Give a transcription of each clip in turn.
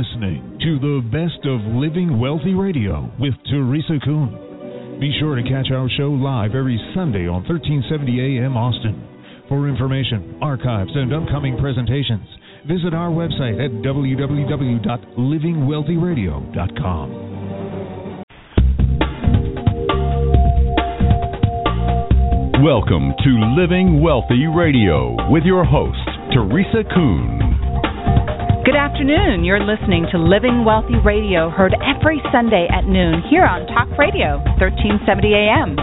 listening to the best of Living Wealthy Radio with Teresa Kuhn. Be sure to catch our show live every Sunday on 1370 AM Austin. For information, archives, and upcoming presentations, visit our website at www.livingwealthyradio.com. Welcome to Living Wealthy Radio with your host, Teresa Kuhn. Good afternoon. You're listening to Living Wealthy Radio, heard every Sunday at noon here on Talk Radio, 1370 AM,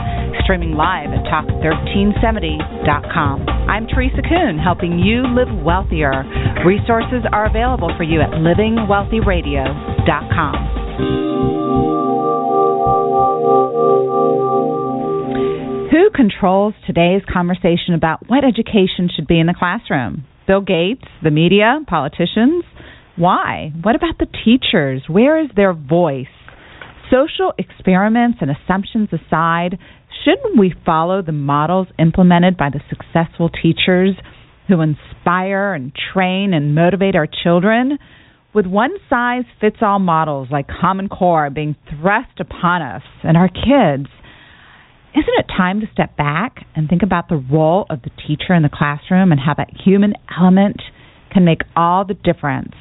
streaming live at talk1370.com. I'm Teresa Kuhn, helping you live wealthier. Resources are available for you at livingwealthyradio.com. Who controls today's conversation about what education should be in the classroom? Bill Gates, the media, politicians? Why? What about the teachers? Where is their voice? Social experiments and assumptions aside, shouldn't we follow the models implemented by the successful teachers who inspire and train and motivate our children? With one size fits all models like Common Core being thrust upon us and our kids, isn't it time to step back and think about the role of the teacher in the classroom and how that human element can make all the difference?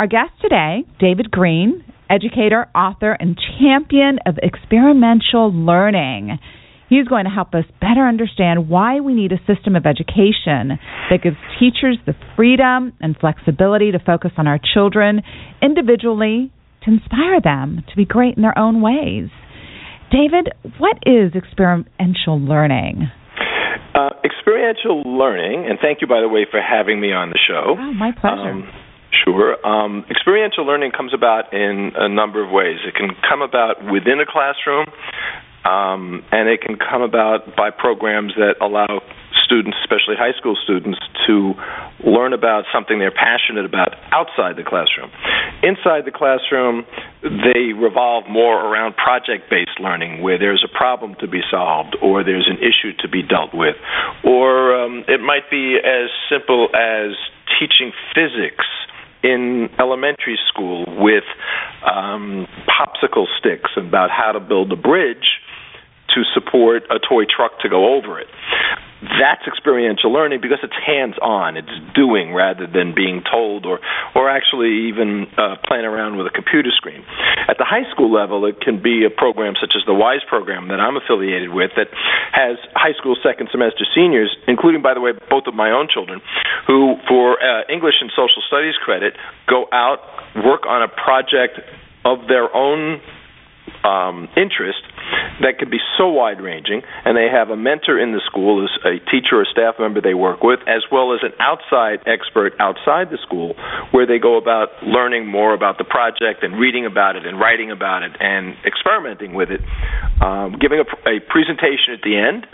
Our guest today, David Greene, educator, author, and champion of experiential learning. He's going to help us better understand why we need a system of education that gives teachers the freedom and flexibility to focus on our children individually to inspire them to be great in their own ways. David, what is experiential learning? Uh, experiential learning, and thank you, by the way, for having me on the show. Oh, my pleasure. Um, Sure. Um, experiential learning comes about in a number of ways. It can come about within a classroom, um, and it can come about by programs that allow students, especially high school students, to learn about something they're passionate about outside the classroom. Inside the classroom, they revolve more around project based learning where there's a problem to be solved or there's an issue to be dealt with. Or um, it might be as simple as teaching physics in elementary school with um, popsicle sticks about how to build a bridge to support a toy truck to go over it. That's experiential learning because it's hands on it's doing rather than being told or or actually even uh, playing around with a computer screen. At the high school level it can be a program such as the WISE program that i'm affiliated with that has high school second semester seniors including by the way both of my own children who for uh, english and social studies credit go out work on a project of their own um, interest that could be so wide ranging, and they have a mentor in the school, as a teacher or staff member they work with, as well as an outside expert outside the school, where they go about learning more about the project and reading about it and writing about it and experimenting with it, um, giving a, a presentation at the end.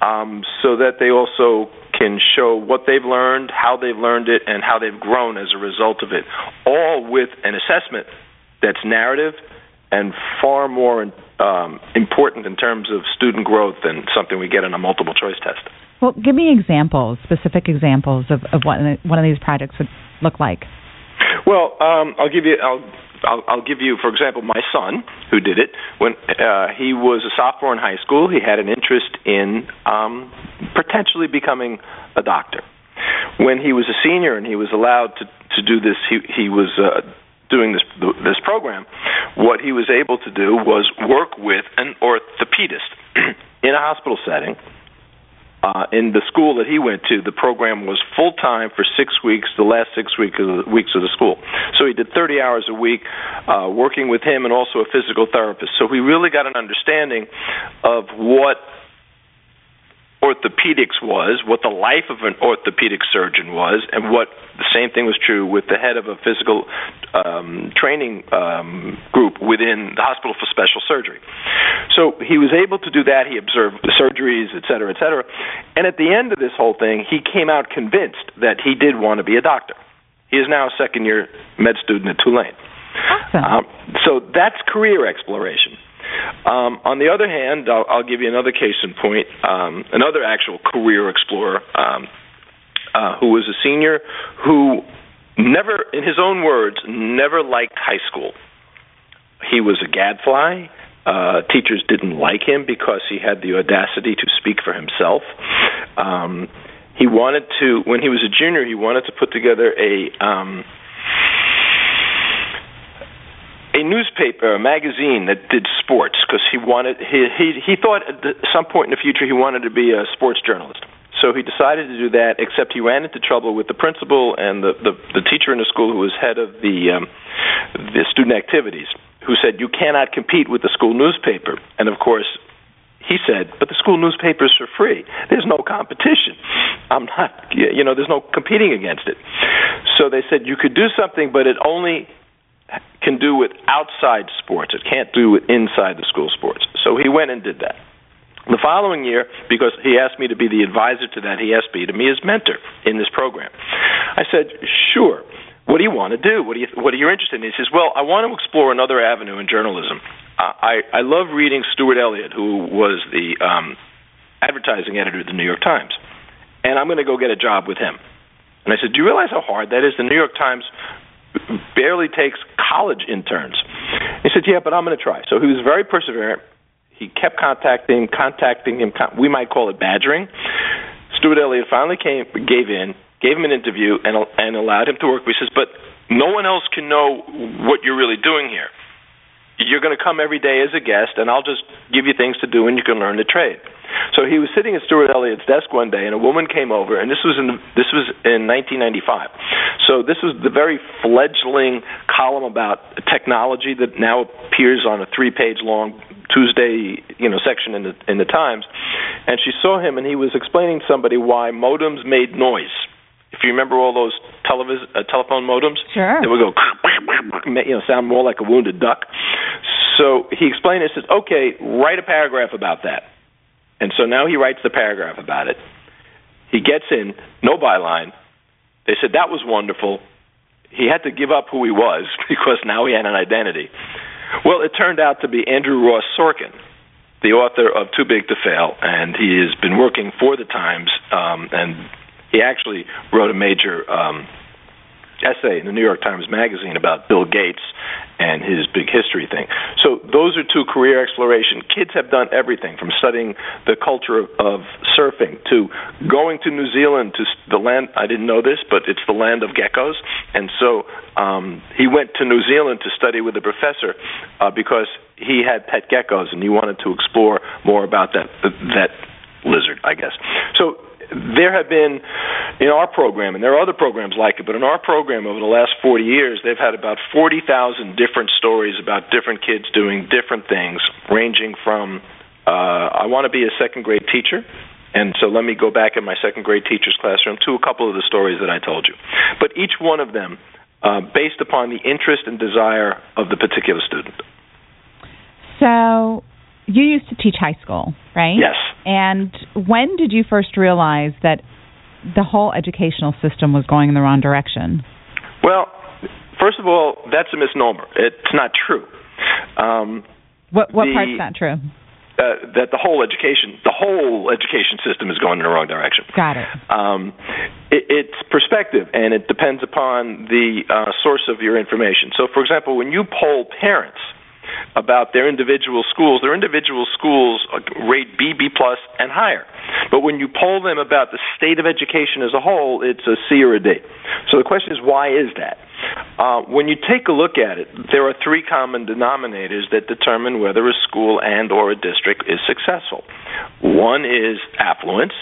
Um, so that they also can show what they've learned, how they've learned it, and how they've grown as a result of it, all with an assessment that's narrative and far more um, important in terms of student growth than something we get in a multiple choice test. Well, give me examples, specific examples of, of what one of these projects would look like. Well, um, I'll give you. I'll, I'll, I'll give you, for example, my son who did it when uh, he was a sophomore in high school. He had an interest in um, potentially becoming a doctor. When he was a senior and he was allowed to to do this, he he was uh, doing this this program, what he was able to do was work with an orthopedist in a hospital setting. Uh, in the school that he went to, the program was full time for six weeks, the last six week of the, weeks of the school. So he did 30 hours a week, uh, working with him and also a physical therapist. So he really got an understanding of what orthopedics was, what the life of an orthopedic surgeon was, and what the same thing was true with the head of a physical um, training um, group within the hospital for special surgery. So he was able to do that. He observed the surgeries, et cetera, et cetera. And at the end of this whole thing, he came out convinced that he did want to be a doctor. He is now a second year med student at Tulane. Awesome. Um, so that's career exploration. Um, on the other hand, I'll, I'll, give you another case in point. Um, another actual career explorer um, uh, who was a senior who never, in his own words, never liked high school. He was a gadfly. Uh, teachers didn't like him because he had the audacity to speak for himself. Um, he wanted to, when he was a junior, he wanted to put together a um, a newspaper, a magazine that did sports because he wanted he he he thought at some point in the future he wanted to be a sports journalist. So he decided to do that, except he ran into trouble with the principal and the the, the teacher in the school who was head of the um, the student activities, who said you cannot compete with the school newspaper. And of course, he said, but the school newspapers are free. There's no competition. I'm not, you know, there's no competing against it. So they said you could do something, but it only can do with outside sports. It can't do with inside the school sports. So he went and did that. The following year, because he asked me to be the advisor to that, he asked me to be his mentor in this program. I said, sure. What do you want to do? What, do you, what are you interested in? He says, well, I want to explore another avenue in journalism. I, I love reading Stuart Elliott, who was the um, advertising editor of the New York Times, and I'm going to go get a job with him. And I said, do you realize how hard that is? The New York Times barely takes college interns. He said, "Yeah, but I'm going to try." So he was very perseverant. He kept contacting, contacting him. We might call it badgering. Stuart Elliott finally came, gave in, gave him an interview, and and allowed him to work. He says, "But no one else can know what you're really doing here. You're going to come every day as a guest, and I'll just give you things to do, and you can learn the trade." So he was sitting at Stuart Elliott's desk one day, and a woman came over, and this was in this was in 1995. So this was the very fledgling column about technology that now appears on a three-page long Tuesday, you know, section in the in the Times. And she saw him, and he was explaining to somebody why modems made noise. If you remember all those televis- uh, telephone modems, sure. they would go, you know, sound more like a wounded duck. So he explained it. Says, "Okay, write a paragraph about that." And so now he writes the paragraph about it. He gets in, no byline. They said that was wonderful. He had to give up who he was because now he had an identity. Well, it turned out to be Andrew Ross Sorkin, the author of Too Big to Fail, and he has been working for the Times, um, and he actually wrote a major um, essay in the New York Times Magazine about Bill Gates and his big history thing. So those are two career exploration. Kids have done everything from studying the culture of, of surfing to going to New Zealand to the land. I didn't know this, but it's the land of geckos. And so um, he went to New Zealand to study with a professor uh, because he had pet geckos and he wanted to explore more about that that lizard, I guess. So there have been in our program, and there are other programs like it, but in our program over the last 40 years, they've had about 40,000 different stories about different kids doing different things, ranging from uh, I want to be a second grade teacher. And so let me go back in my second grade teacher's classroom to a couple of the stories that I told you. But each one of them uh, based upon the interest and desire of the particular student. So you used to teach high school, right? Yes. And when did you first realize that the whole educational system was going in the wrong direction? Well, first of all, that's a misnomer. It's not true. Um, what what the, part's not true? Uh, that the whole education the whole education system is going in the wrong direction. Got it. Um, it it's perspective, and it depends upon the uh, source of your information. So, for example, when you poll parents about their individual schools. Their individual schools rate B, B plus, and higher. But when you poll them about the state of education as a whole, it's a C or a D. So the question is, why is that? Uh, when you take a look at it, there are three common denominators that determine whether a school and or a district is successful. One is affluence.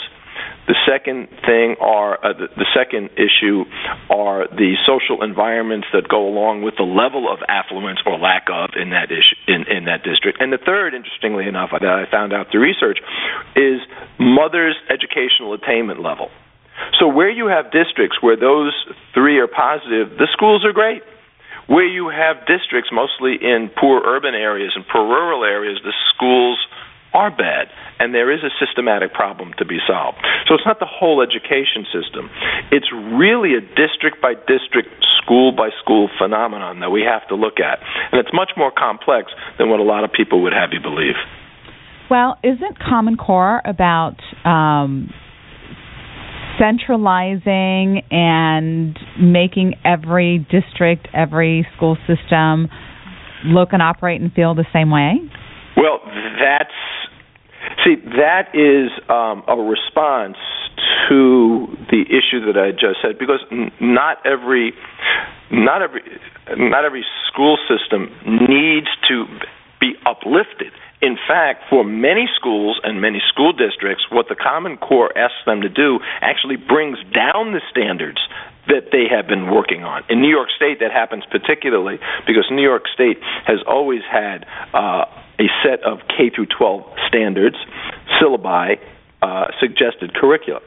The second thing are uh, the, the second issue are the social environments that go along with the level of affluence or lack of in that issue in, in that district. And the third, interestingly enough, that I found out through research, is mother's educational attainment level. So where you have districts where those three are positive, the schools are great. Where you have districts, mostly in poor urban areas and poor rural areas, the schools are bad, and there is a systematic problem to be solved. So it's not the whole education system. It's really a district by district, school by school phenomenon that we have to look at. And it's much more complex than what a lot of people would have you believe. Well, isn't Common Core about um, centralizing and making every district, every school system look and operate and feel the same way? Well, that's see that is um, a response to the issue that I just said because not every not every not every school system needs to be uplifted. In fact, for many schools and many school districts, what the Common Core asks them to do actually brings down the standards that they have been working on. In New York State, that happens particularly because New York State has always had uh, a set of K through 12 standards, syllabi, uh, suggested curricula.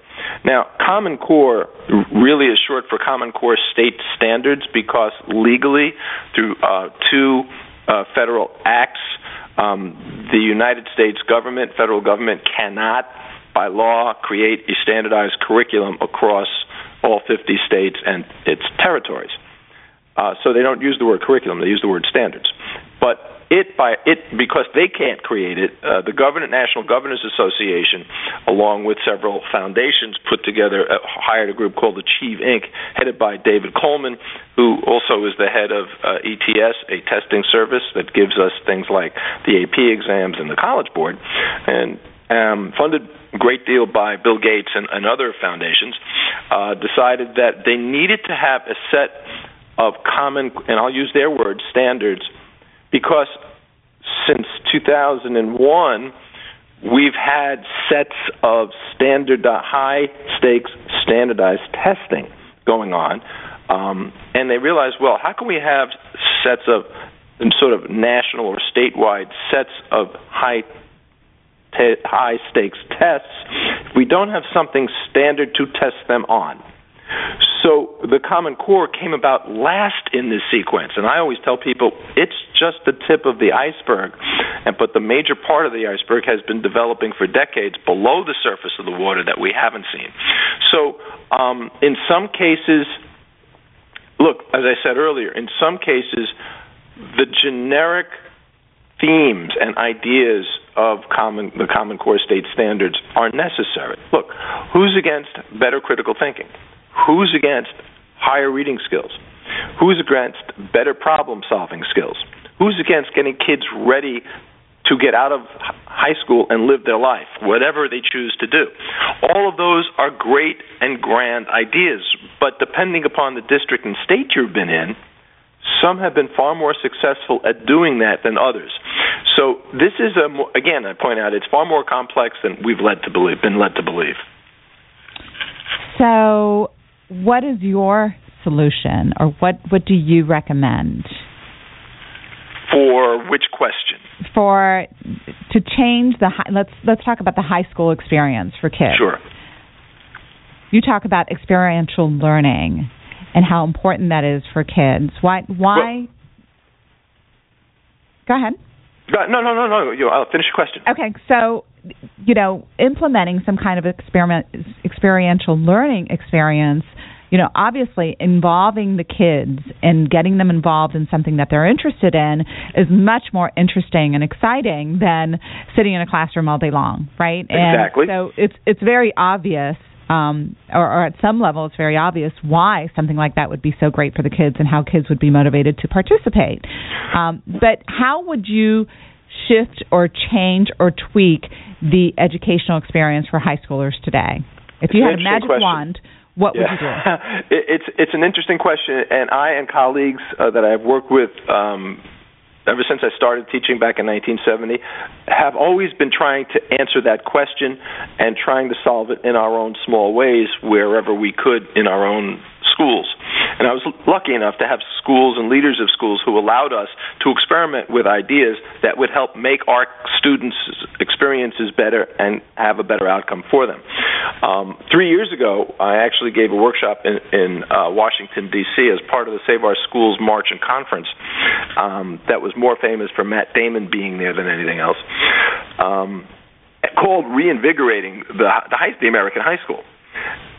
Now, Common Core really is short for Common Core State Standards because legally, through uh, two uh, federal acts, um, the United States government, federal government, cannot, by law, create a standardized curriculum across all 50 states and its territories. Uh, so they don't use the word curriculum; they use the word standards. But it by it because they can't create it. Uh, the Government National Governors Association, along with several foundations, put together uh, hired a group called Achieve Inc., headed by David Coleman, who also is the head of uh, ETS, a testing service that gives us things like the AP exams and the College Board, and um, funded a great deal by Bill Gates and, and other foundations, uh, decided that they needed to have a set of common, and I'll use their words, standards, because since 2001, we've had sets of standard high stakes standardized testing going on, um, and they realized, well, how can we have sets of sort of national or statewide sets of high t- high stakes tests if we don't have something standard to test them on. So the Common Core came about last in this sequence, and I always tell people it's just the tip of the iceberg, and but the major part of the iceberg has been developing for decades below the surface of the water that we haven't seen. So um, in some cases, look, as I said earlier, in some cases, the generic themes and ideas of common, the Common Core state standards are necessary. Look, who's against better critical thinking? Who's against higher reading skills? Who's against better problem solving skills? Who's against getting kids ready to get out of high school and live their life, whatever they choose to do? All of those are great and grand ideas, but depending upon the district and state you've been in, some have been far more successful at doing that than others. So this is a again, I point out, it's far more complex than we've led to believe, been led to believe. So what is your solution, or what what do you recommend? For which question? For to change the high, let's let's talk about the high school experience for kids. Sure. You talk about experiential learning and how important that is for kids. Why why? Well, Go ahead. No, no, no, no. I'll finish your question. Okay, so you know, implementing some kind of experiment, experiential learning experience, you know, obviously involving the kids and getting them involved in something that they're interested in is much more interesting and exciting than sitting in a classroom all day long, right? Exactly. And so it's it's very obvious. Um, or, or at some level, it's very obvious why something like that would be so great for the kids and how kids would be motivated to participate. Um, but how would you shift or change or tweak the educational experience for high schoolers today? If you It's had a magic question. wand, what would you do? It's it's an interesting question, and I and colleagues uh, that I've worked with um, ever since I started teaching back in 1970 have always been trying to answer that question and trying to solve it in our own small ways wherever we could in our own schools. And I was lucky enough to have schools and leaders of schools who allowed us to experiment with ideas that would help make our students' experiences better and have a better outcome for them. Um, three years ago, I actually gave a workshop in, in uh, Washington, D.C., as part of the Save Our Schools March and Conference um, that was more famous for Matt Damon being there than anything else, um, called Reinvigorating the, the, high, the American High School.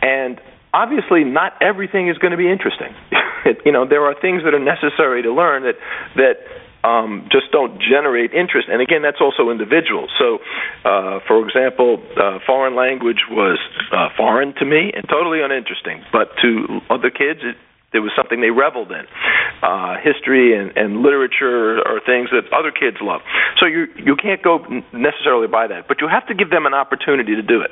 And obviously not everything is going to be interesting. you know, there are things that are necessary to learn that that um, just don't generate interest. And again, that's also individual. So, uh, for example, uh, foreign language was uh, foreign to me and totally uninteresting, but to other kids, it, it was something they reveled in. Uh, history and, and literature are things that other kids love. So you you can't go necessarily by that, but you have to give them an opportunity to do it.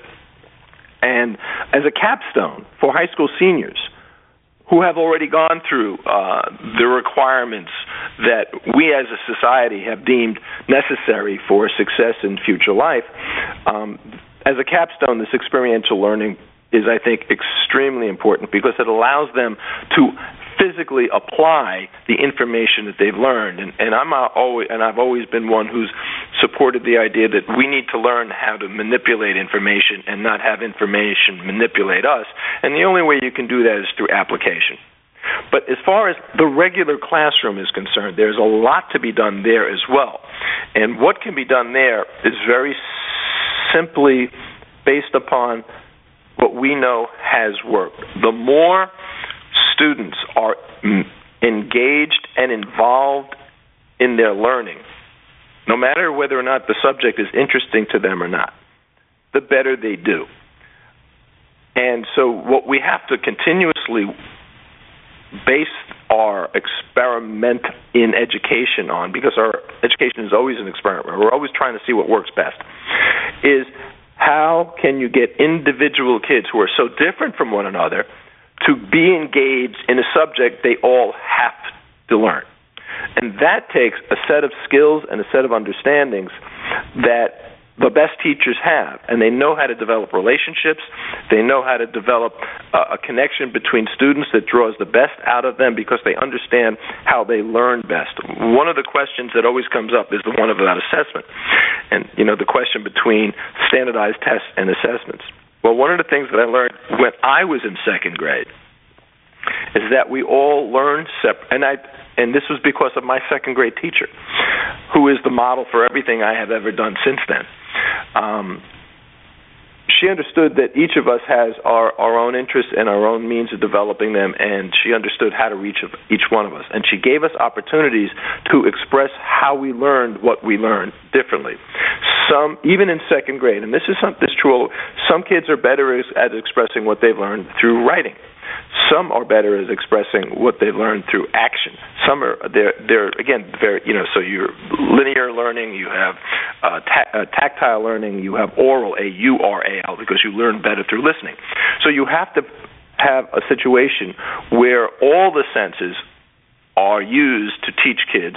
And as a capstone for high school seniors who have already gone through uh, the requirements that we as a society have deemed necessary for success in future life, um, as a capstone, this experiential learning is, I think, extremely important because it allows them to physically apply the information that they've learned. And, and I'm always, and I've always been one who's supported the idea that we need to learn how to manipulate information and not have information manipulate us. And the only way you can do that is through application. But as far as the regular classroom is concerned, there's a lot to be done there as well. And what can be done there is very simply based upon what we know has worked. The more students are engaged and involved in their learning, no matter whether or not the subject is interesting to them or not, the better they do. And so, what we have to continuously base our experiment in education on, because our education is always an experiment, we're always trying to see what works best, is how can you get individual kids who are so different from one another to be engaged in a subject they all have to learn. And that takes a set of skills and a set of understandings that the best teachers have, and they know how to develop relationships. They know how to develop uh, a connection between students that draws the best out of them because they understand how they learn best. One of the questions that always comes up is the one about assessment, and you know the question between standardized tests and assessments. Well, one of the things that I learned when I was in second grade is that we all learn separate, and I and this was because of my second grade teacher, who is the model for everything I have ever done since then. Um, she understood that each of us has our, our own interests and our own means of developing them, and she understood how to reach each one of us. And she gave us opportunities to express how we learned what we learned differently. Some, even in second grade, and this is some, this true. Some kids are better at expressing what they've learned through writing. Some are better at expressing what they've learned through action. Some are they're they're again very you know so you're linear learning, you have uh, ta- uh, tactile learning, you have oral a U R A L because you learn better through listening. So you have to have a situation where all the senses are used to teach kids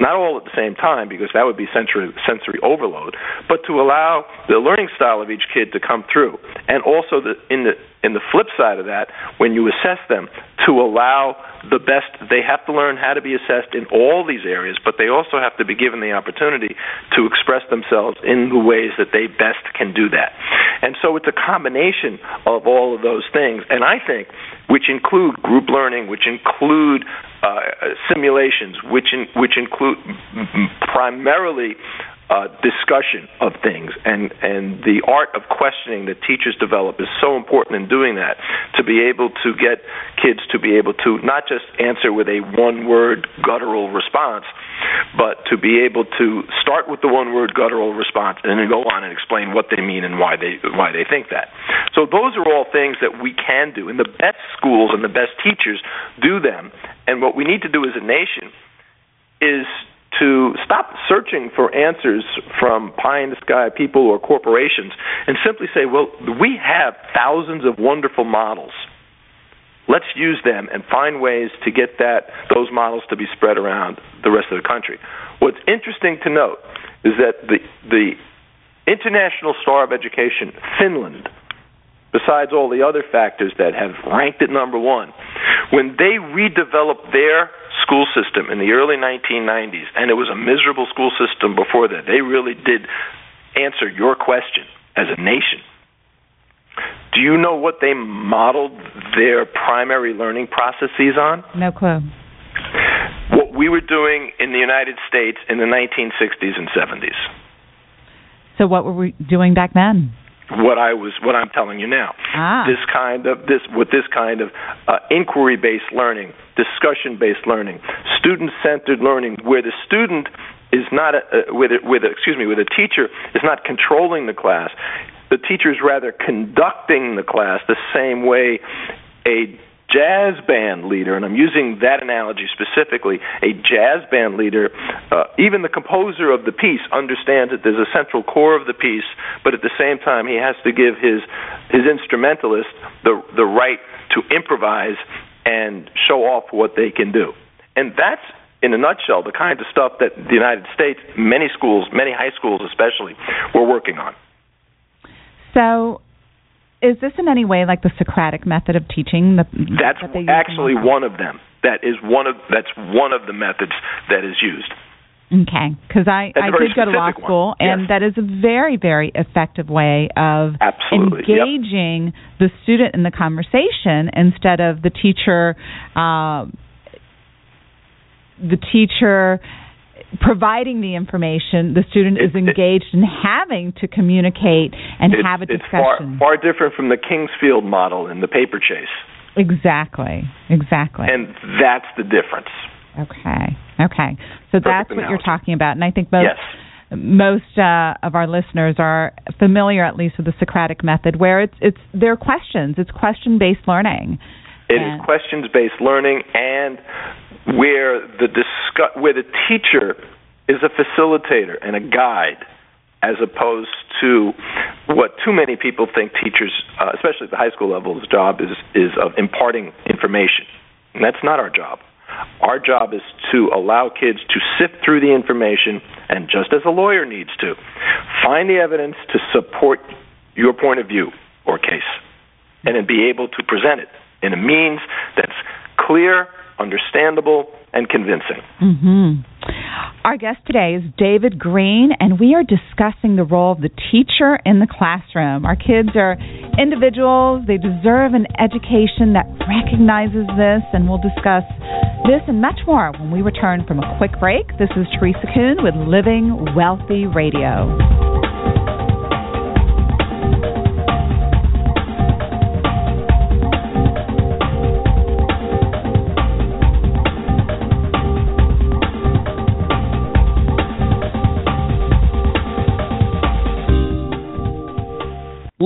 not all at the same time because that would be sensory sensory overload, but to allow the learning style of each kid to come through, and also the, in the in the flip side of that, when you assess them, to allow the best, they have to learn how to be assessed in all these areas, but they also have to be given the opportunity to express themselves in the ways that they best can do that. And so it's a combination of all of those things, and I think which include group learning, which include uh, simulations, which in, which include primarily uh, discussion of things, and and the art of questioning that teachers develop is so important in doing that. To be able to get kids to be able to not just answer with a one-word guttural response, but to be able to start with the one-word guttural response and then go on and explain what they mean and why they why they think that. So those are all things that we can do, and the best schools and the best teachers do them. And what we need to do as a nation is to stop searching for answers from pie in the sky people or corporations and simply say, well, we have thousands of wonderful models. Let's use them and find ways to get that those models to be spread around the rest of the country. What's interesting to note is that the the international star of education, Finland, besides all the other factors that have ranked it number one, when they redeveloped their school system in the early 1990s, and it was a miserable school system before that. They really did answer your question as a nation. Do you know what they modeled their primary learning processes on? No clue. What we were doing in the United States in the 1960s and 70s. So, what were we doing back then? What I was what I'm telling you now. Ah. This kind of this with this kind of uh, inquiry-based learning, discussion-based learning, student-centered learning, where the student is not a, with a, with a, excuse me with a teacher is not controlling the class. The teacher is rather conducting the class the same way a jazz band leader, and I'm using that analogy specifically, a jazz band leader, uh, even the composer of the piece understands that there's a central core of the piece, but at the same time he has to give his his instrumentalist the the right to improvise and show off what they can do. And that's in a nutshell the kind of stuff that the United States, many schools, many high schools especially, were working on. So is this in any way like the Socratic method of teaching? The, that's that actually one of them. That is one of that's one of the methods that is used. Okay, because I I did go to law school, yes. and that is a very very effective way of Absolutely. engaging yep. the student in the conversation instead of the teacher. Uh, the teacher providing the information, the student is engaged in having to communicate and have a discussion. It's far, far different from the Kingsfield model in the paper chase. Exactly. Exactly. And that's the difference. Okay. Okay. So Perfect that's what analogy. you're talking about, and I think most yes. most uh, of our listeners are familiar, at least, with the Socratic method, where it's it's they're questions. It's question based learning. It And- is questions based learning, and where the discuss where the teacher is a facilitator and a guide, as opposed to what too many people think teachers, uh, especially at the high school level's job is is of imparting information, and that's not our job. Our job is to allow kids to sift through the information, and just as a lawyer needs to, find the evidence to support your point of view or case, and then be able to present it in a means that's clear, understandable, and convincing. hmm Our guest today is David Greene, and we are discussing the role of the teacher in the classroom. Our kids are individuals, they deserve an education that recognizes this, and we'll discuss this and much more when we return from a quick break. This is Teresa Kuhn with Living Wealthy Radio.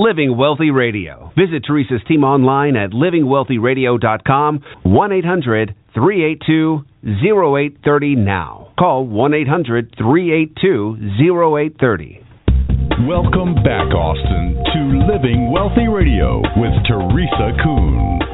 Living Wealthy Radio. Visit Teresa's team online at livingwealthyradio.com, 1 800 382 0830 now. Call 1 800 382 0830. Welcome back, Austin, to Living Wealthy Radio with Teresa Kuhn.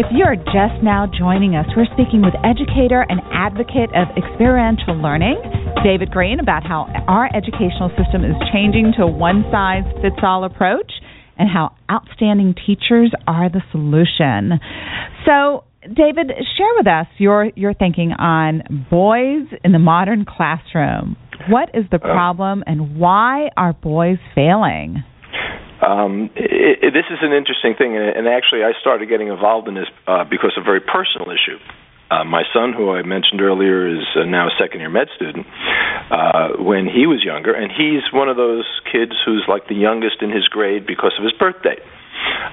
If you're just now joining us, we're speaking with educator and advocate of experiential learning, David Greene, about how our educational system is changing to a one size fits all approach and how outstanding teachers are the solution. So, David, share with us your, your thinking on boys in the modern classroom. What is the uh, problem and why are boys failing? Um, it, it, this is an interesting thing, and, and actually, I started getting involved in this uh, because of a very personal issue. Uh, my son, who I mentioned earlier, is uh, now a second year med student. Uh, when he was younger, and he's one of those kids who's like the youngest in his grade because of his birthday.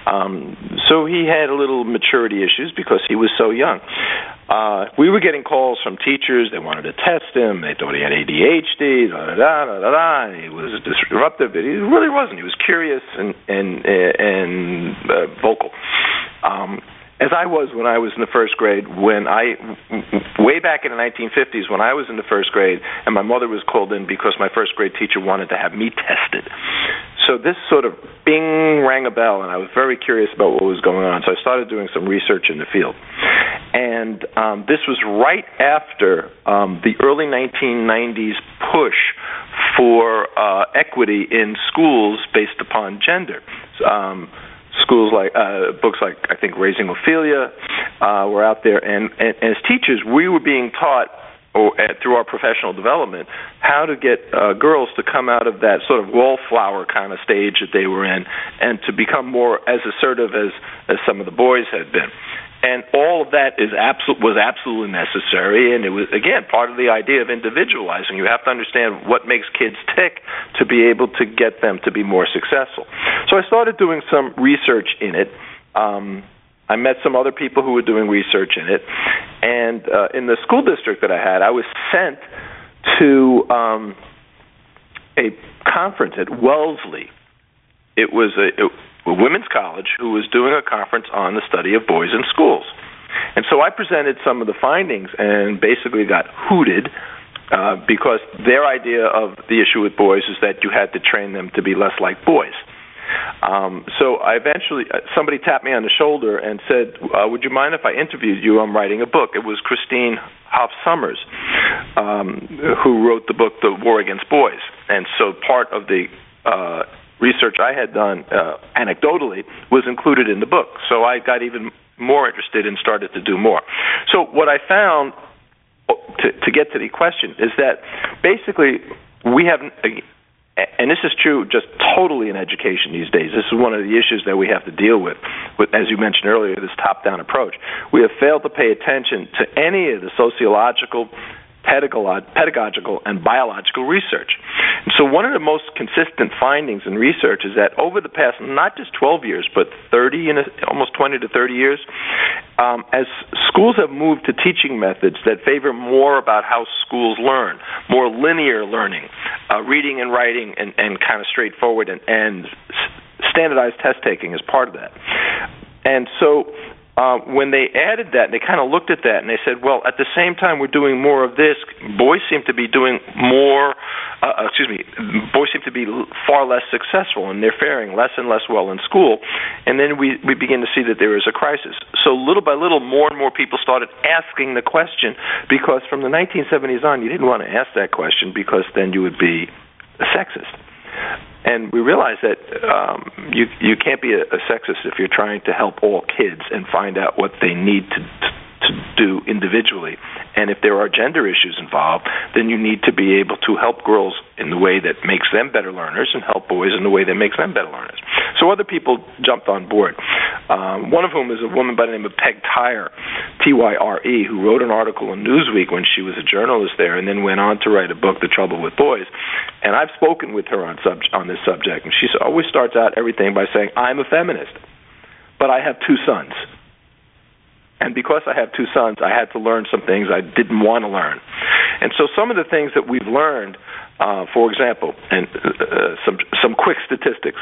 Um, so he had a little maturity issues because he was so young. Uh, we were getting calls from teachers. They wanted to test him. They thought he had ADHD. Da da da da da. da. He was disruptive, but he really wasn't. He was curious and and and uh, vocal. Um, as I was when I was in the first grade, when I, way back in the 1950s, when I was in the first grade, and my mother was called in because my first grade teacher wanted to have me tested. So this sort of bing rang a bell, and I was very curious about what was going on. So I started doing some research in the field. And um, this was right after um, the early 1990s push for uh, equity in schools based upon gender. Um, schools like uh, books like I think Raising Ophelia uh, were out there, and, and, as teachers, we were being taught or uh, through our professional development how to get uh, girls to come out of that sort of wallflower kind of stage that they were in, and to become more as assertive as as some of the boys had been. And all of that is absolute was absolutely necessary. And it was again part of the idea of individualizing. You have to understand what makes kids tick to be able to get them to be more successful. So i started doing some research in it. Um, I met some other people who were doing research in it, and uh, in the school district that I had, I was sent to um, a conference at Wellesley. It was a, a women's college who was doing a conference on the study of boys in schools. And so I presented some of the findings and basically got hooted uh, because their idea of the issue with boys is that you had to train them to be less like boys. Um, so I eventually, uh, somebody tapped me on the shoulder and said, uh, "Would you mind if I interviewed you? I'm writing a book." It was Christine Hoff Sommers um, who wrote the book "The War Against Boys," and so part of the uh, research I had done, uh, anecdotally, was included in the book. So I got even more interested and started to do more. So what I found, uh, to, to get to the question, is that basically we have and this is true just totally in education these days. This is one of the issues that we have to deal with, with as you mentioned earlier, this top-down approach. We have failed to pay attention to any of the sociological pedagogical and biological research. And so, one of the most consistent findings in research is that over the past not just 12 years, but 30 and almost 20 to 30 years, um, as schools have moved to teaching methods that favor more about how schools learn, more linear learning, uh, reading and writing, and, and kind of straightforward, and, and standardized test taking is part of that. And so uh, when they added that, they kind of looked at that and they said, well, at the same time we're doing more of this, boys seem to be doing more. Uh, uh, excuse me, boys seem to be far less successful and they're faring less and less well in school. And then we we begin to see that there is a crisis. So little by little, more and more people started asking the question because from the 1970s on, you didn't want to ask that question because then you would be sexist and we realize that um, you you can't be a, a sexist if you're trying to help all kids and find out what they need to to do individually. And if there are gender issues involved, then you need to be able to help girls in the way that makes them better learners and help boys in the way that makes them better learners. So other people jumped on board. Um, one of whom is a woman by the name of Peg Tyre, T Y R E, who wrote an article in Newsweek when she was a journalist there, and then went on to write a book, The Trouble with Boys. And I've spoken with her on sub- on this subject, and she always starts out everything by saying, "I'm a feminist, but I have two sons." And because I have two sons, I had to learn some things I didn't want to learn. And so some of the things that we've learned, uh, for example, and uh, uh, some some quick statistics,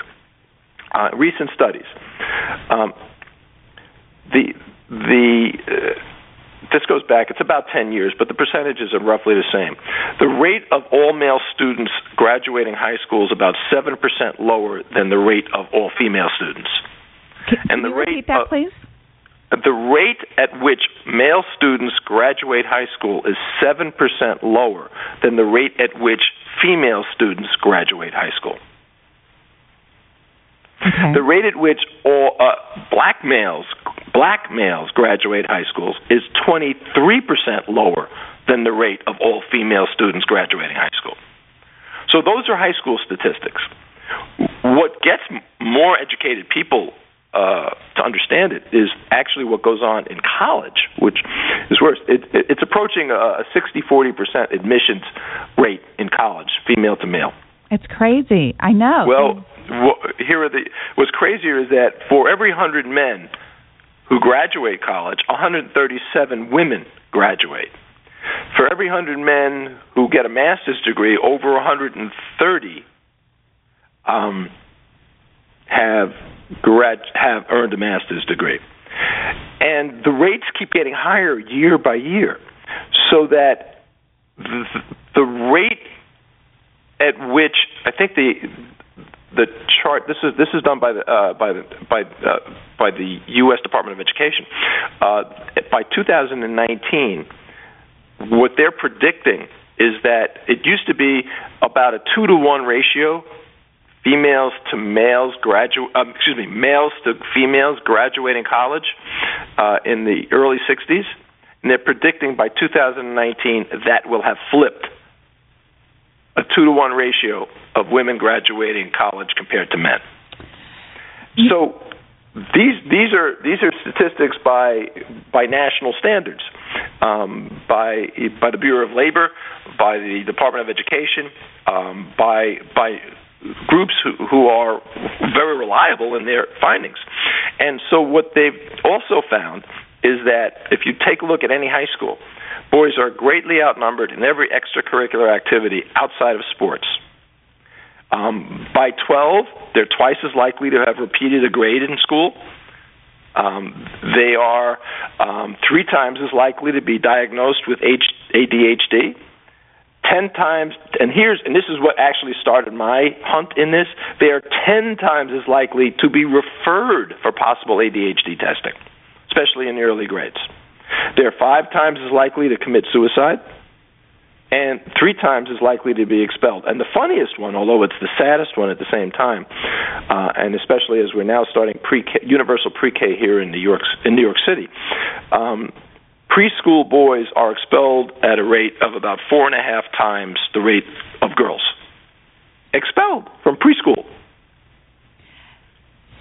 uh, recent studies, um, the the uh, this goes back, it's about 10 years, but the percentages are roughly the same. The rate of all male students graduating high school is about 7% lower than the rate of all female students. Can, and the you rate repeat that, of, please? The rate at which male students graduate high school is 7% lower than the rate at which female students graduate high school. Okay. The rate at which all uh, black males black males graduate high schools is 23% lower than the rate of all female students graduating high school. So those are high school statistics. What gets more educated people uh, to understand it is actually what goes on in college, which is worse. It, it, it's approaching a 60 40 percent admissions rate in college, female to male. It's crazy. I know. Well, here are the. What's crazier is that for every hundred men who graduate college, 137 women graduate. For every 100 men who get a master's degree, over 130 um, have grad have earned a master's degree. And the rates keep getting higher year by year, so that the, the rate at which I think the the chart this is this is done by the uh, by the by uh, by the U.S. Department of Education. Uh, by 2019, what they're predicting is that it used to be about a two to one ratio females to males graduate um, excuse me males to females graduating college uh, in the early 60s and they're predicting by 2019 that will have flipped a 2 to 1 ratio of women graduating college compared to men. So these these are these are statistics by by national standards, um, by by the Bureau of Labor, by the Department of Education, um, by by groups who, who are very reliable in their findings. And so what they've also found is that if you take a look at any high school, boys are greatly outnumbered in every extracurricular activity outside of sports. Um, by 12, they're twice as likely to have repeated a grade in school. Um, they are um, three times as likely to be diagnosed with ADHD. Ten times, and here's, and this is what actually started my hunt in this. They are ten times as likely to be referred for possible ADHD testing, especially in the early grades. They're five times as likely to commit suicide and three times as likely to be expelled. And the funniest one, although it's the saddest one at the same time, uh, and especially as we're now starting pre-K, universal pre-K here in New York in New York City, um, preschool boys are expelled at a rate of about four and a half times the rate of girls. Expelled from preschool.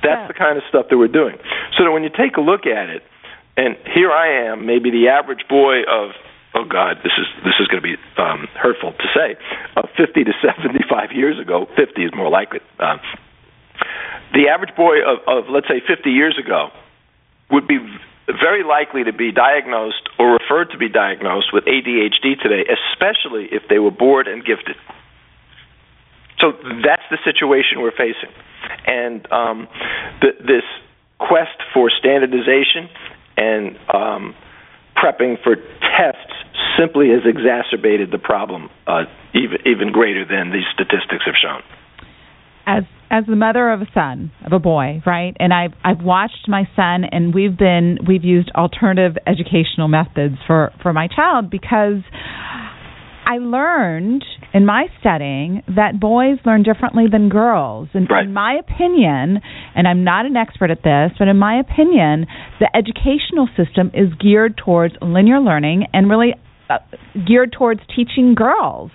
That's yeah. the kind of stuff that we're doing. So that when you take a look at it, and here I am, maybe the average boy of oh God, this is this is going to be um, hurtful to say, uh, 50 to 75 years ago, 50 is more likely. Uh, the average boy of, of let's say 50 years ago would be very likely to be diagnosed or referred to be diagnosed with ADHD today, especially if they were bored and gifted. So that's the situation we're facing, and um, th- this quest for standardization and um, prepping for tests simply has exacerbated the problem uh, even even greater than these statistics have shown. As as the mother of a son of a boy, right? And I've I've watched my son, and we've been we've used alternative educational methods for for my child because I learned in my studying that boys learn differently than girls. And right. in my opinion, and I'm not an expert at this, but in my opinion, the educational system is geared towards linear learning and really uh, geared towards teaching girls.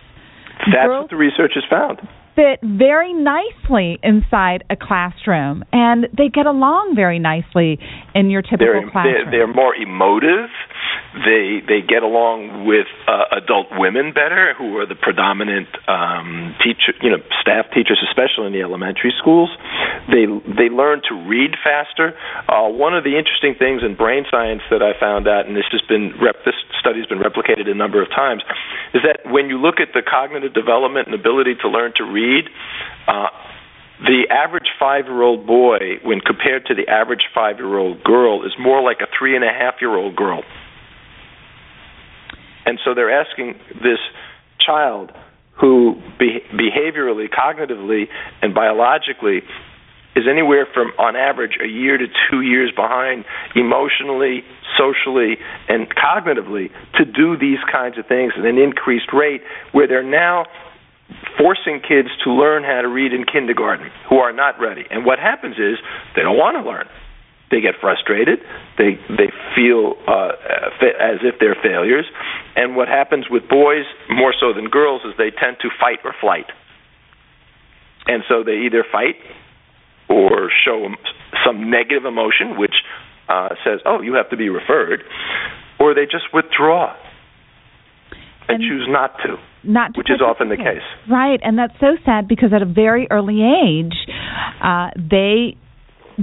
That's girls, what the research has found fit very nicely inside a classroom, and they get along very nicely in your typical they're, classroom. They're, they're more emotive. They they get along with uh, adult women better, who are the predominant um, teacher, you know, staff teachers, especially in the elementary schools. They they learn to read faster. Uh, one of the interesting things in brain science that I found out, and this has been rep, this study has been replicated a number of times, is that when you look at the cognitive development and ability to learn to read. Uh, the average five year old boy, when compared to the average five year old girl, is more like a three and a half year old girl. And so they're asking this child who be- behaviorally, cognitively, and biologically is anywhere from, on average, a year to two years behind emotionally, socially, and cognitively to do these kinds of things at an increased rate where they're now forcing kids to learn how to read in kindergarten who are not ready. And what happens is they don't want to learn. They get frustrated. They they feel uh, as if they're failures. And what happens with boys more so than girls is they tend to fight or flight. And so they either fight or show some negative emotion, which uh, says, "Oh, you have to be referred," or they just withdraw and, and choose not to not which is often the case. Right, and that's so sad because at a very early age, uh, they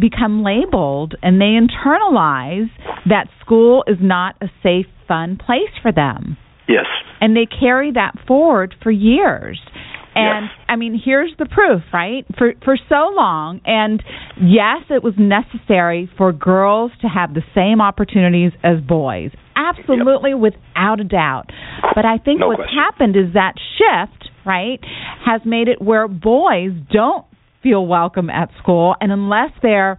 become labeled and they internalize that school is not a safe, fun place for them. Yes. And they carry that forward for years. And yes. I mean, here's the proof, right? For for so long, and yes, it was necessary for girls to have the same opportunities as boys. Absolutely, yep. without a doubt. But I think no what's question. happened is that shift, right, has made it where boys don't feel welcome at school, and unless they're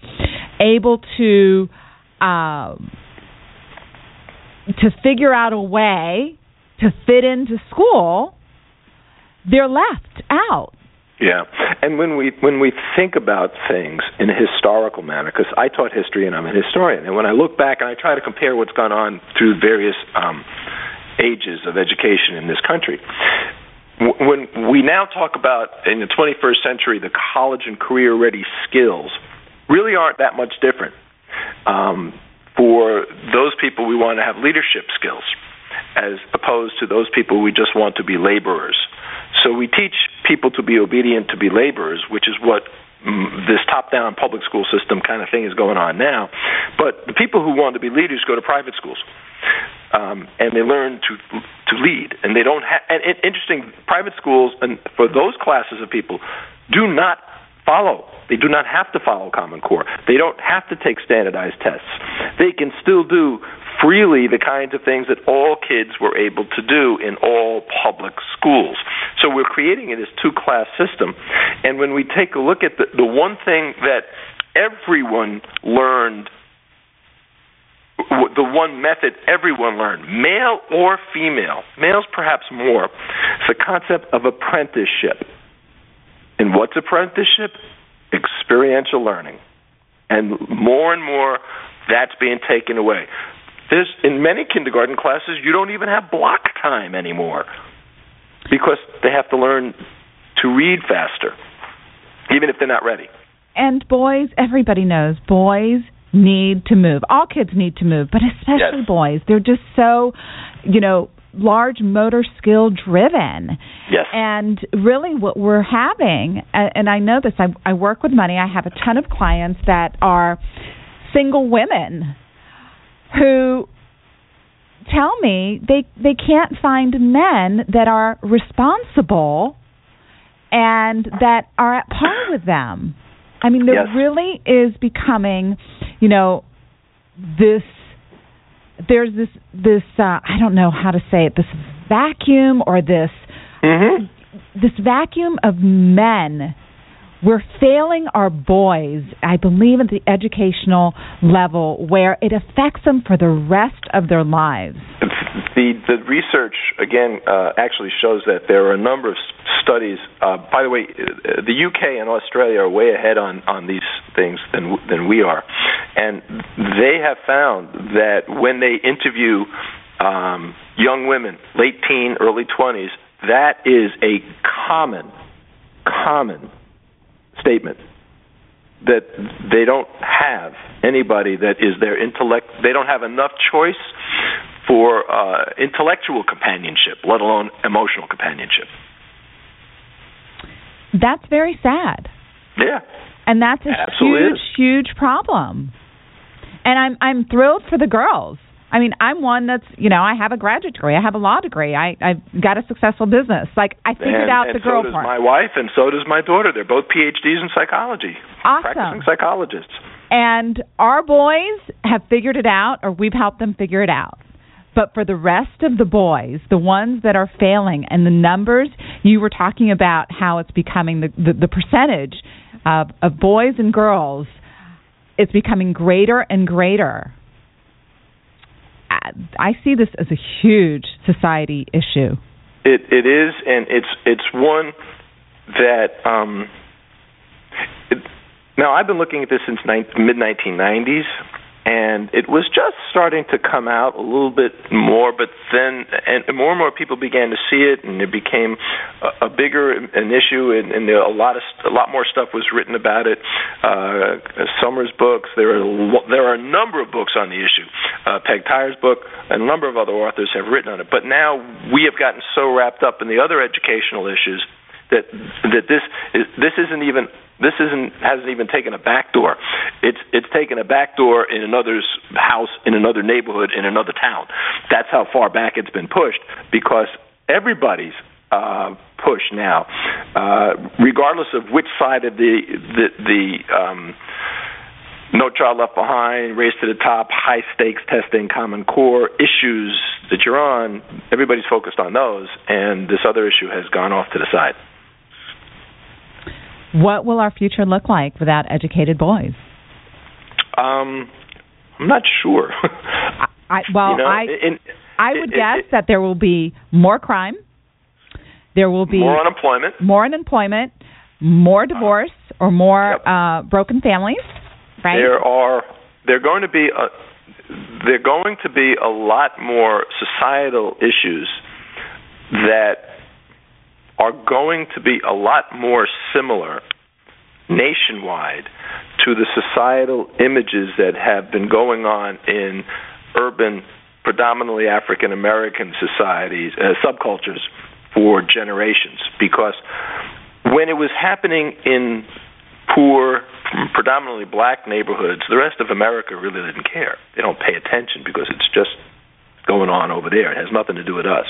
able to um, to figure out a way to fit into school they're left out. Yeah, and when we when we think about things in a historical manner, because I taught history and I'm a historian, and when I look back and I try to compare what's gone on through various um, ages of education in this country, when we now talk about in the 21st century the college and career ready skills, really aren't that much different. Um, for those people, we want to have leadership skills as opposed to those people we just want to be laborers. So we teach people to be obedient, to be laborers, which is what mm, this top-down public school system kind of thing is going on now. But the people who want to be leaders go to private schools, um, and they learn to to lead. And they don't have. And it, interesting, private schools and for those classes of people do not follow. They do not have to follow Common Core. They don't have to take standardized tests. They can still do freely the kinds of things that all kids were able to do in all public schools. So we're creating this two class system. And when we take a look at the, the one thing that everyone learned the one method everyone learned, male or female, males perhaps more, is the concept of apprenticeship. And what's apprenticeship? Experiential learning. And more and more, that's being taken away. There's in many kindergarten classes, you don't even have block time anymore because they have to learn to read faster, even if they're not ready. And boys, everybody knows boys need to move. All kids need to move, but especially yes. boys. They're just so, you know, large motor skill driven. Yes. And really, what we're having, and I know this, I, I work with money. I have a ton of clients that are single women who tell me they they can't find men that are responsible and that are at par with them. I mean, there yes. really is becoming, you know, this there's this this uh, I don't know how to say it this vacuum or this mm-hmm. this vacuum of men. We're failing our boys, I believe, at the educational level where it affects them for the rest of their lives. The the research again uh, actually shows that there are a number of studies. Uh, by the way, the UK and Australia are way ahead on on these things than than we are, and they have found that when they interview um, young women, late teen, early twenties, that is a common common statement that they don't have anybody that is their intellect. They don't have enough choice for uh, intellectual companionship, let alone emotional companionship. That's very sad. Yeah. And that's a Absolutely huge, is. huge problem. And I'm I'm thrilled for the girls. I mean, I'm one that's you know I have a graduate degree, I have a law degree, I I've got a successful business. Like I figured and, out and the girl so does part. my wife, and so does my daughter. They're both PhDs in psychology, Awesome. practicing psychologists. And our boys have figured it out, or we've helped them figure it out. But for the rest of the boys, the ones that are failing, and the numbers you were talking about, how it's becoming the the, the percentage of, of boys and girls, it's becoming greater and greater. I- see this as a huge society issue. It it is, and it's it's one that um, it, now I've been looking at this since mid 1990s, and it was just starting to come out a little bit more. But then, and more and more people began to see it, and it became a, a bigger an issue, and, and there a lot of a lot more stuff was written about it. Uh, Sommers books. There are there are a number of books on the issue. Uh, Peg Tyre's book, and a number of other authors have written on it. But now we have gotten so wrapped up in the other educational issues that that this is, this isn't even this isn't hasn't even taken a back door. It's it's taken a back door in another's house in another neighborhood in another town. That's how far back it's been pushed because everybody's uh, push now, uh, regardless of which side of the the, the um, no Child Left Behind, Race to the Top, high stakes testing, Common Core issues that you're on, everybody's focused on those, and this other issue has gone off to the side. What will our future look like without educated boys? Um, I'm not sure. I, I well, you know, I in, I would it- guess it- that there will be more crime. There will be more unemployment. more unemployment, more divorce, or more Yep. uh, broken families. Right? There are there are going to be a, there are going to be a lot more societal issues that are going to be a lot more similar nationwide to the societal images that have been going on in urban, predominantly African American societies, uh, subcultures for generations. Because when it was happening in poor, predominantly black neighborhoods, the rest of America really didn't care. They don't pay attention because it's just going on over there. It has nothing to do with us.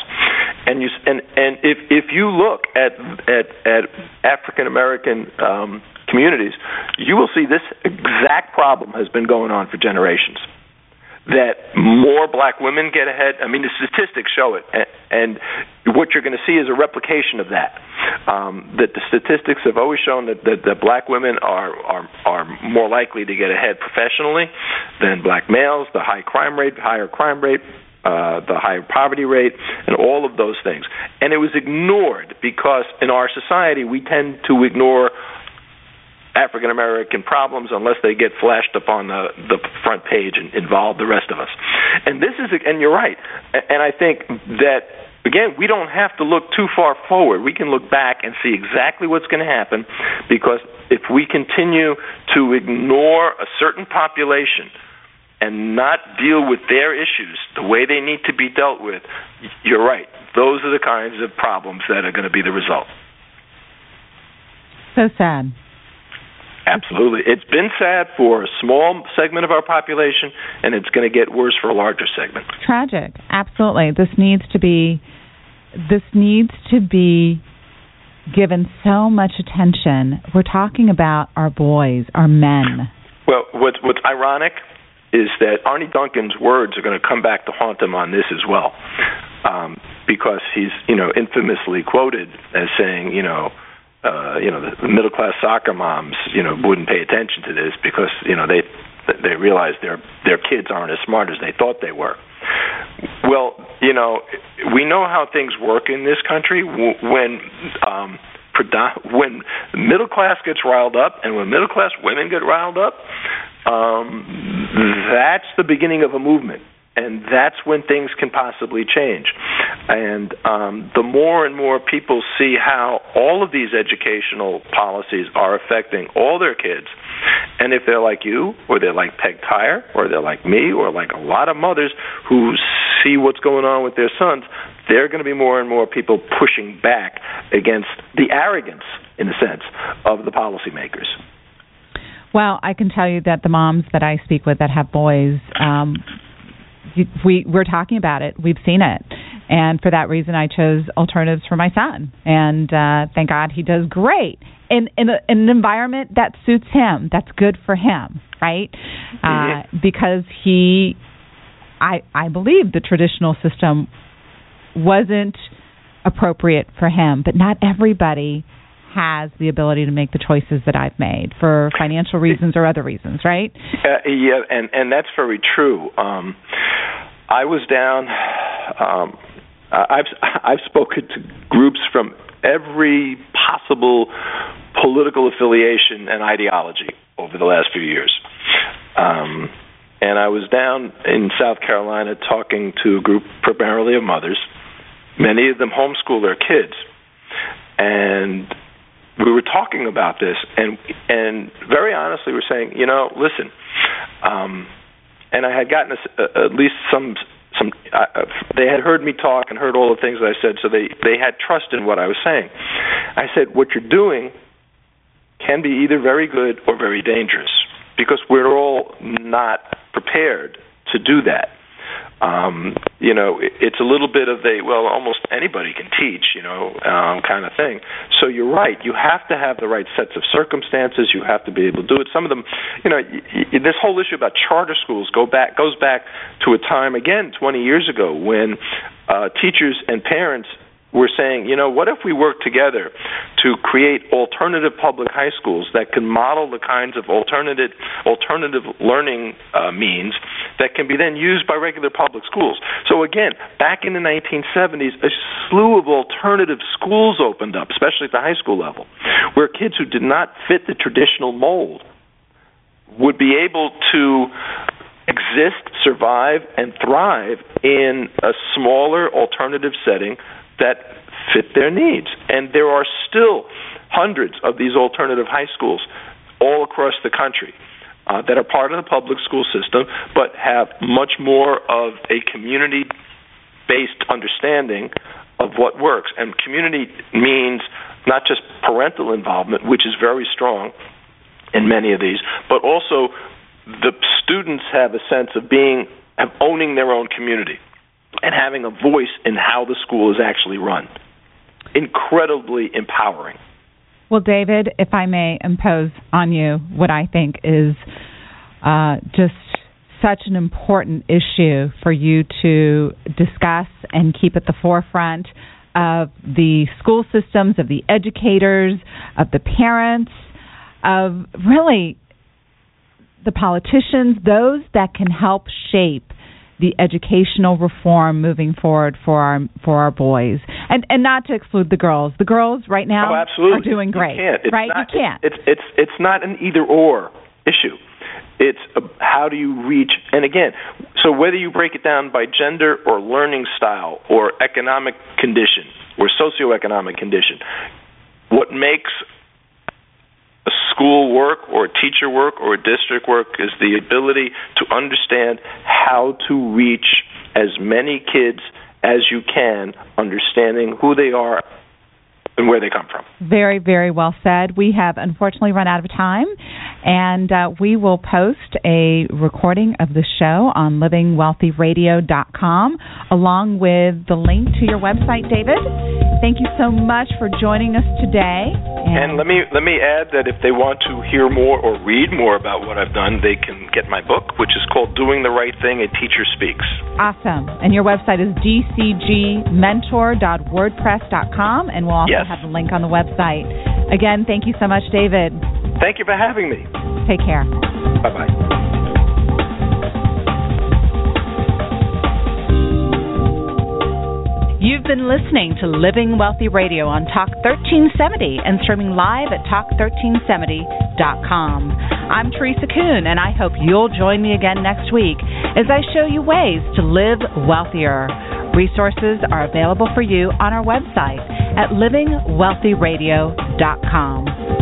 And you and and if if you look at at at African American um, communities, you will see this exact problem has been going on for generations that more black women get ahead. I mean, the statistics show it, and, and what you're going to see is a replication of that. Um, that the statistics have always shown that, that, that black women are, are are more likely to get ahead professionally than black males. The high crime rate, higher crime rate. Uh, the higher poverty rate, and all of those things. And it was ignored because in our society we tend to ignore African American problems unless they get flashed up on the the front page and involve the rest of us. And this is and you're right. And I think that again, we don't have to look too far forward. We can look back and see exactly what's going to happen because if we continue to ignore a certain population and not deal with their issues the way they need to be dealt with, you're right. Those are the kinds of problems that are going to be the result. So sad. Absolutely. It's been sad for a small segment of our population, and it's going to get worse for a larger segment. Tragic. Absolutely. This needs to be this needs to be given so much attention. We're talking about our boys, our men. Well, what's what's ironic is that Arne Duncan's words are going to come back to haunt him on this as well, um, because he's you know infamously quoted as saying you know uh, you know, the middle class soccer moms, you know, wouldn't pay attention to this because you know they they realize their their kids aren't as smart as they thought they were. Well, you know, we know how things work in this country when um, when middle class gets riled up and when middle class women get riled up, um, that's the beginning of a movement and that's when things can possibly change. And um, the more and more people see how all of these educational policies are affecting all their kids, and if they're like you, or they're like Peg Tyre, or they're like me, or like a lot of mothers who see what's going on with their sons, there are going to be more and more people pushing back against the arrogance, in a sense, of the policymakers. Well, I can tell you that the moms that I speak with that have boys, um, we we're talking about it. We've seen it, and for that reason, I chose alternatives for my son. And uh, thank God he does great in in, a, in an environment that suits him. That's good for him, right? Uh, because he, I I believe the traditional system wasn't appropriate for him, but not everybody has the ability to make the choices that I've made for financial reasons or other reasons, right? Uh, yeah, and and that's very true. Um, I was down. Um, I've I've spoken to groups from every possible political affiliation and ideology over the last few years. Um, and I was down in South Carolina talking to a group primarily of mothers. Many of them homeschool their kids. And we were talking about this, and and very honestly, we're saying, you know, listen, um, and I had gotten a, uh, at least some some. Uh, they had heard me talk and heard all the things that I said, so they they had trust in what I was saying. I said, what you're doing can be either very good or very dangerous because we're all not prepared to do that um, you know, it, it's a little bit of a well, almost anybody can teach, you know, um, kind of thing. So you're right. You have to have the right sets of circumstances. You have to be able to do it. Some of them, you know, y- y- this whole issue about charter schools go back goes back to a time again 20 years ago when uh, teachers and parents we're saying, you know, what if we work together to create alternative public high schools that can model the kinds of alternative alternative learning uh, means that can be then used by regular public schools. So again, back in the 1970s, a slew of alternative schools opened up, especially at the high school level, where kids who did not fit the traditional mold would be able to exist, survive, and thrive in a smaller alternative setting that fit their needs. And there are still hundreds of these alternative high schools all across the country. uh, that are part of the public school system, but have much more of a community based understanding of what works. And community means not just parental involvement, which is very strong in many of these, but also the students have a sense of being of owning their own community and having a voice in how the school is actually run. Incredibly empowering. Well, David, if I may impose on you what I think is uh, just such an important issue for you to discuss and keep at the forefront of the school systems, of the educators, of the parents, of really the politicians, those that can help shape the educational reform moving forward for our for our boys, and and not to exclude the girls. The girls right now oh, are doing great. You can't. It's right? Not, you can't. It's it's it's not an either or issue. It's a, how do you reach, and again, so whether you break it down by gender or learning style or economic condition or socioeconomic condition, what makes school work or teacher work or district work is the ability to understand how to reach as many kids as you can, understanding who they are and where they come from. Very, very well said. We have unfortunately run out of time, and uh, we will post a recording of the show on livingwealthyradio.com along with the link to your website, David. Thank you so much for joining us today. And, and let me let me add that if they want to hear more or read more about what I've done, they can get my book, which is called Doing the Right Thing: A Teacher Speaks. Awesome. And your website is dcgmentor.wordpress.com, and we'll also yes. have the link on the website. Again, thank you so much, David. Thank you for having me. Take care. Bye bye. You've been listening to Living Wealthy Radio on Talk 1370 and streaming live at talk1370.com. I'm Teresa Kuhn, and I hope you'll join me again next week as I show you ways to live wealthier. Resources are available for you on our website at livingwealthyradio.com.